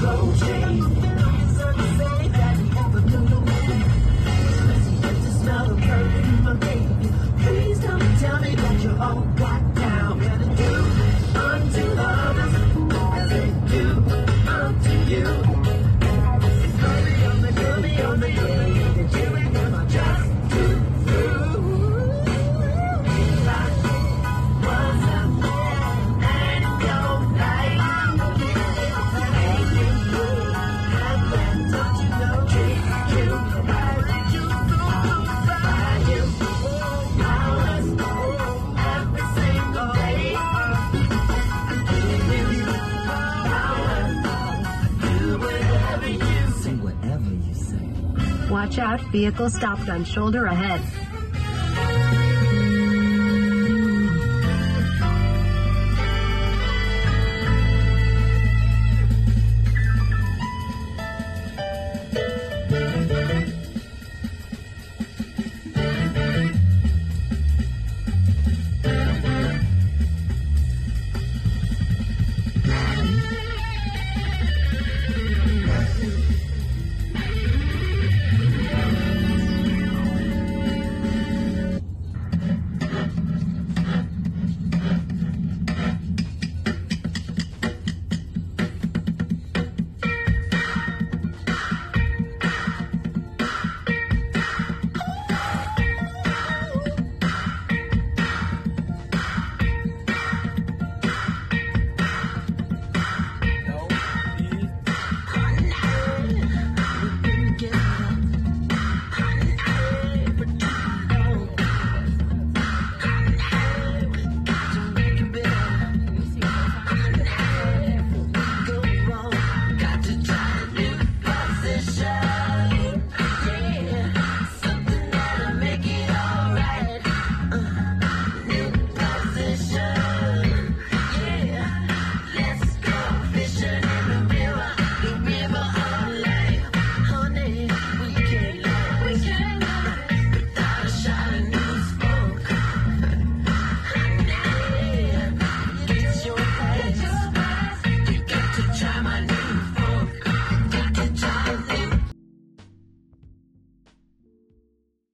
floating. Watch out, vehicle stopped on shoulder ahead.